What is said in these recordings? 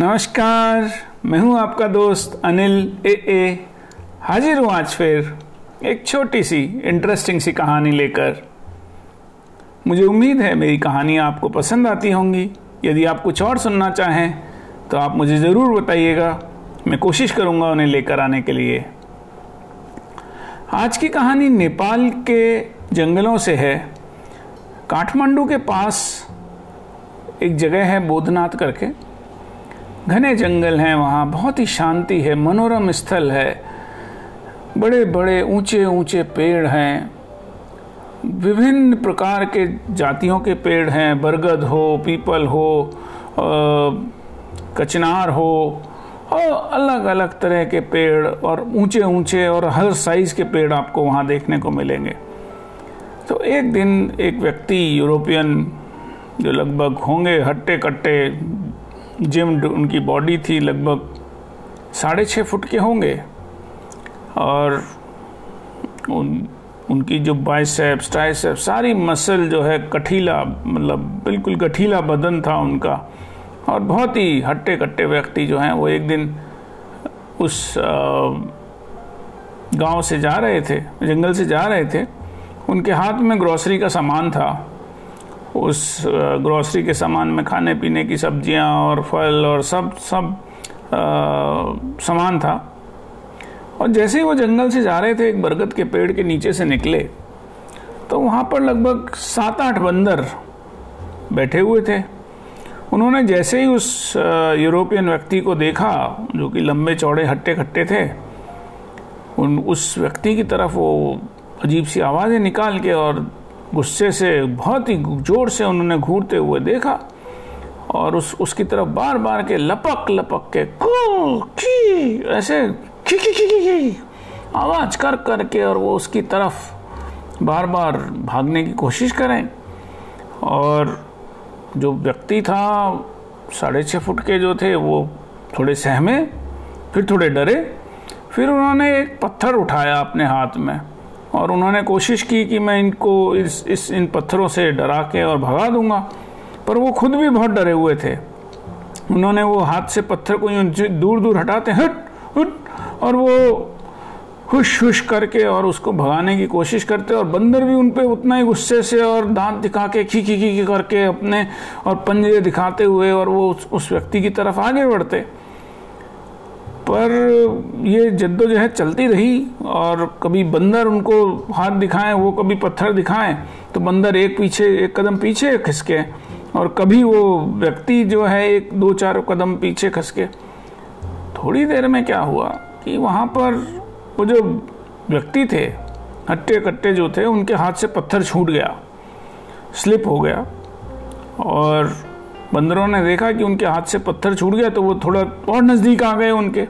नमस्कार, मैं हूँ आपका दोस्त अनिल ए ए। हाजिर हूँ आज फिर एक छोटी सी इंटरेस्टिंग सी कहानी लेकर। मुझे उम्मीद है मेरी कहानियाँ आपको पसंद आती होंगी। यदि आप कुछ और सुनना चाहें तो आप मुझे ज़रूर बताइएगा। मैं कोशिश करूँगा उन्हें लेकर आने के लिए। आज की कहानी नेपाल के जंगलों से है। काठमांडू के पास एक जगह है बोधनाथ करके। घने जंगल हैं वहाँ, बहुत ही शांति है, मनोरम स्थल है। बड़े बड़े ऊँचे ऊँचे पेड़ हैं। विभिन्न प्रकार के जातियों के पेड़ हैं, बरगद हो, पीपल हो कचनार हो और अलग अलग तरह के पेड़ और ऊँचे ऊँचे और हर साइज़ के पेड़ आपको वहाँ देखने को मिलेंगे। तो एक दिन एक व्यक्ति यूरोपियन जो लगभग होंगे हट्टे कट्टे जिम उनकी बॉडी थी लगभग साढ़े छः फुट के होंगे। और उन उनकी जो बाइसेप्स, ट्राइसेप्स, सारी मसल जो है कठीला मतलब बिल्कुल गठीला बदन था उनका। और बहुत ही हट्टे कट्टे व्यक्ति जो हैं, वो एक दिन उस गाँव से जा रहे थे, जंगल से जा रहे थे। उनके हाथ में ग्रॉसरी का सामान था। उस ग्रॉसरी के सामान में खाने, पीने की सब्ज़ियाँ और फल और सब सब सामान था। और जैसे ही वो जंगल से जा रहे थे, एक बरगद के पेड़ के नीचे से निकले तो वहाँ पर लगभग सात आठ बंदर बैठे हुए थे। उन्होंने जैसे ही उस यूरोपियन व्यक्ति को देखा, जो कि लंबे चौड़े हट्टे खट्टे थे, उन, उस व्यक्ति की तरफ़ वो अजीब सी आवाज़ें निकाल के और गुस्से से, बहुत ही ज़ोर से उन्होंने घूरते हुए देखा और उस, उसकी तरफ़ बार बार के लपक लपक के कू की, ऐसे की की की की आवाज़ कर कर के और वो उसकी तरफ़ बार बार भागने की कोशिश करें। और जो व्यक्ति था, साढ़े छः फुट के जो थे, वो थोड़े सहमे, फिर थोड़े डरे, फिर उन्होंने एक पत्थर उठाया अपने हाथ में। और उन्होंने कोशिश की कि मैं इनको इस इस इन पत्थरों से डरा के और भगा दूँगा। पर वो खुद भी बहुत डरे हुए थे। उन्होंने वो हाथ से पत्थर को दूर दूर हटाते हट हट और वो हुश हुश करके और उसको भगाने की कोशिश करते और बंदर भी उन पर उतना ही गुस्से से और दांत दिखा के खी खी खी करके अपने और पंजे दिखाते हुए और वो उस, उस व्यक्ति की तरफ़ आगे बढ़ते। पर ये जद्दोजहद चलती रही और कभी बंदर उनको हाथ दिखाएँ, वो कभी पत्थर दिखाएँ तो बंदर एक पीछे, एक कदम पीछे खिसके और कभी वो व्यक्ति जो है एक, दो, चार कदम पीछे खसके। थोड़ी देर में क्या हुआ कि वहाँ पर वो जो व्यक्ति थे हट्टे कट्टे जो थे, उनके हाथ से पत्थर छूट गया, स्लिप हो गया और बंदरों ने देखा कि उनके हाथ से पत्थर छूट गया तो वो थोड़ा और नज़दीक आ गए उनके।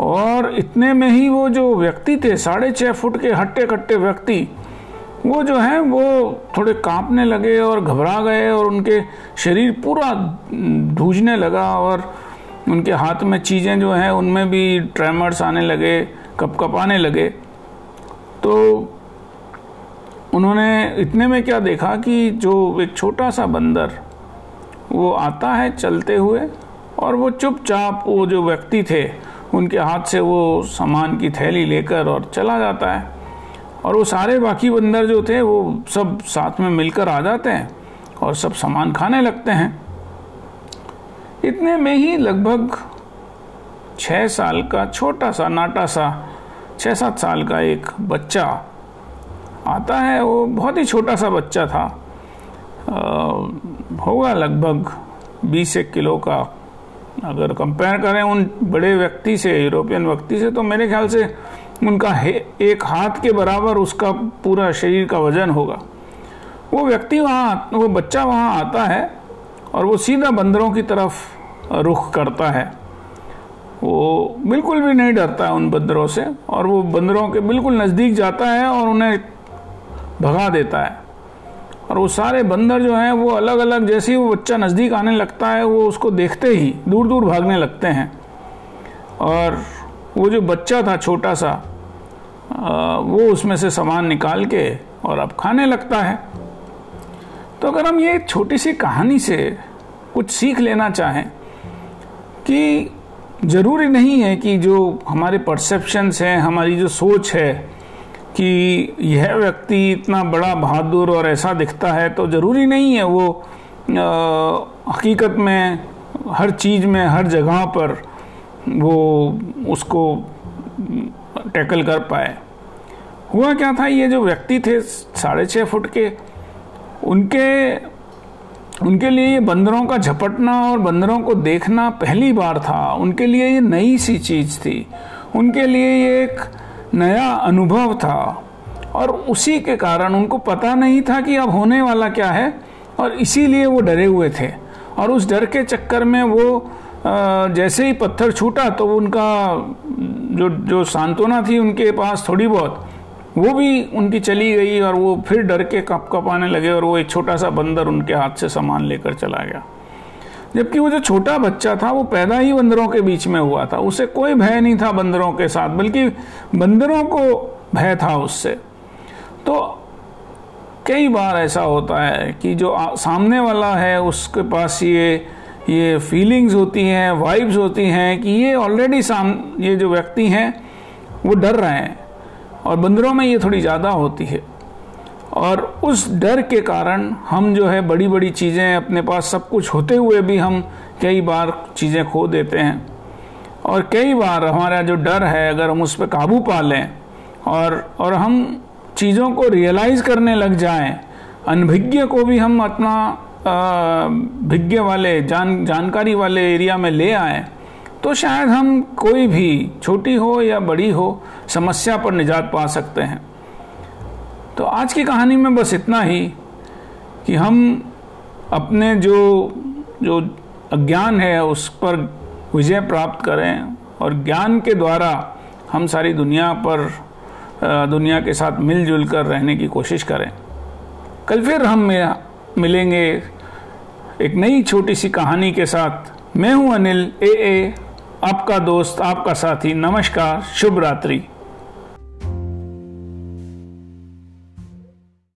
और इतने में ही वो जो व्यक्ति थे, साढ़े छः फुट के हट्टे कट्टे व्यक्ति, वो जो हैं, वो थोड़े कांपने लगे और घबरा गए और उनके शरीर पूरा धूजने लगा और उनके हाथ में चीज़ें जो हैं, उनमें भी ट्रेमर्स आने लगे कप कप आने लगे। तो उन्होंने इतने में क्या देखा कि जो एक छोटा सा बंदर, वो आता है चलते हुए और वो चुपचाप वो जो व्यक्ति थे उनके हाथ से वो सामान की थैली लेकर और चला जाता है। और वो सारे बाकी बंदर जो थे वो सब साथ में मिलकर आ जाते हैं और सब सामान खाने लगते हैं। इतने में ही लगभग छः साल का छोटा सा नाटा सा छः सात साल का एक बच्चा आता है। वो बहुत ही छोटा सा बच्चा था। आ, होगा लगभग बीस एक किलो का अगर कंपेयर करें उन बड़े व्यक्ति से यूरोपियन व्यक्ति से तो मेरे ख्याल से उनका एक हाथ के बराबर उसका पूरा शरीर का वज़न होगा। वो व्यक्ति वहाँ, वो बच्चा वहाँ आता है और वो सीधा बंदरों की तरफ़ रुख करता है। वो बिल्कुल भी नहीं डरता है उन बंदरों से और वो बंदरों के बिल्कुल नज़दीक जाता है और उन्हें भगा देता है। और वो सारे बंदर जो हैं, वो अलग अलग जैसे ही वो बच्चा नज़दीक आने लगता है, वो उसको देखते ही दूर दूर भागने लगते हैं। और वो जो बच्चा था छोटा सा वो उसमें से सामान निकाल के और अब खाने लगता है। तो अगर हम ये छोटी सी कहानी से कुछ सीख लेना चाहें कि ज़रूरी नहीं है कि जो हमारे परसेप्शंस हैं, हमारी जो सोच है कि यह व्यक्ति इतना बड़ा बहादुर और ऐसा दिखता है तो ज़रूरी नहीं है वो आ, हकीकत में हर चीज़ में हर जगह पर वो उसको टैकल कर पाए। हुआ क्या था ये जो व्यक्ति थे साढ़े छः फुट के उनके उनके लिए ये बंदरों का झपटना और बंदरों को देखना पहली बार था। उनके लिए ये नई सी चीज़ थी। उनके लिए ये एक नया अनुभव था और उसी के कारण उनको पता नहीं था कि अब होने वाला क्या है और इसीलिए वो डरे हुए थे। और उस डर के चक्कर में वो जैसे ही पत्थर छूटा तो उनका, जो जो सांत्वना थी उनके पास थोड़ी बहुत, वो भी उनकी चली गई और वो फिर डर के कप कप आने लगे और वो एक छोटा सा बंदर उनके हाथ से सामान लेकर चला गया। जबकि वो जो छोटा बच्चा था, वो पैदा ही बंदरों के बीच में हुआ था। उसे कोई भय नहीं था बंदरों के साथ, बल्कि बंदरों को भय था उससे। तो कई बार ऐसा होता है कि जो सामने वाला है, उसके पास ये ये फीलिंग्स होती हैं वाइब्स होती हैं कि ये ऑलरेडी साम, ये जो व्यक्ति हैं, वो डर रहे हैं। और बंदरों में ये थोड़ी ज़्यादा होती है। और उस डर के कारण हम जो है बड़ी बड़ी चीज़ें अपने पास सब कुछ होते हुए भी हम कई बार चीज़ें खो देते हैं। और कई बार हमारा जो डर है, अगर हम उस पर काबू पा लें और और हम चीज़ों को रियलाइज़ करने लग जाएँ, अनभिज्ञ को भी हम अपना भिज्ञ वाले, जान, जानकारी वाले एरिया में ले आए तो शायद हम कोई भी छोटी हो या बड़ी हो, समस्या पर निजात पा सकते हैं। तो आज की कहानी में बस इतना ही कि हम अपने जो जो अज्ञान है, उस पर विजय प्राप्त करें और ज्ञान के द्वारा हम सारी दुनिया पर दुनिया के साथ मिलजुल कर रहने की कोशिश करें। कल फिर हम मिलेंगे एक नई छोटी सी कहानी के साथ। मैं हूँ अनिल, ए ए, आपका दोस्त, आपका साथी, नमस्कार, शुभ रात्रि।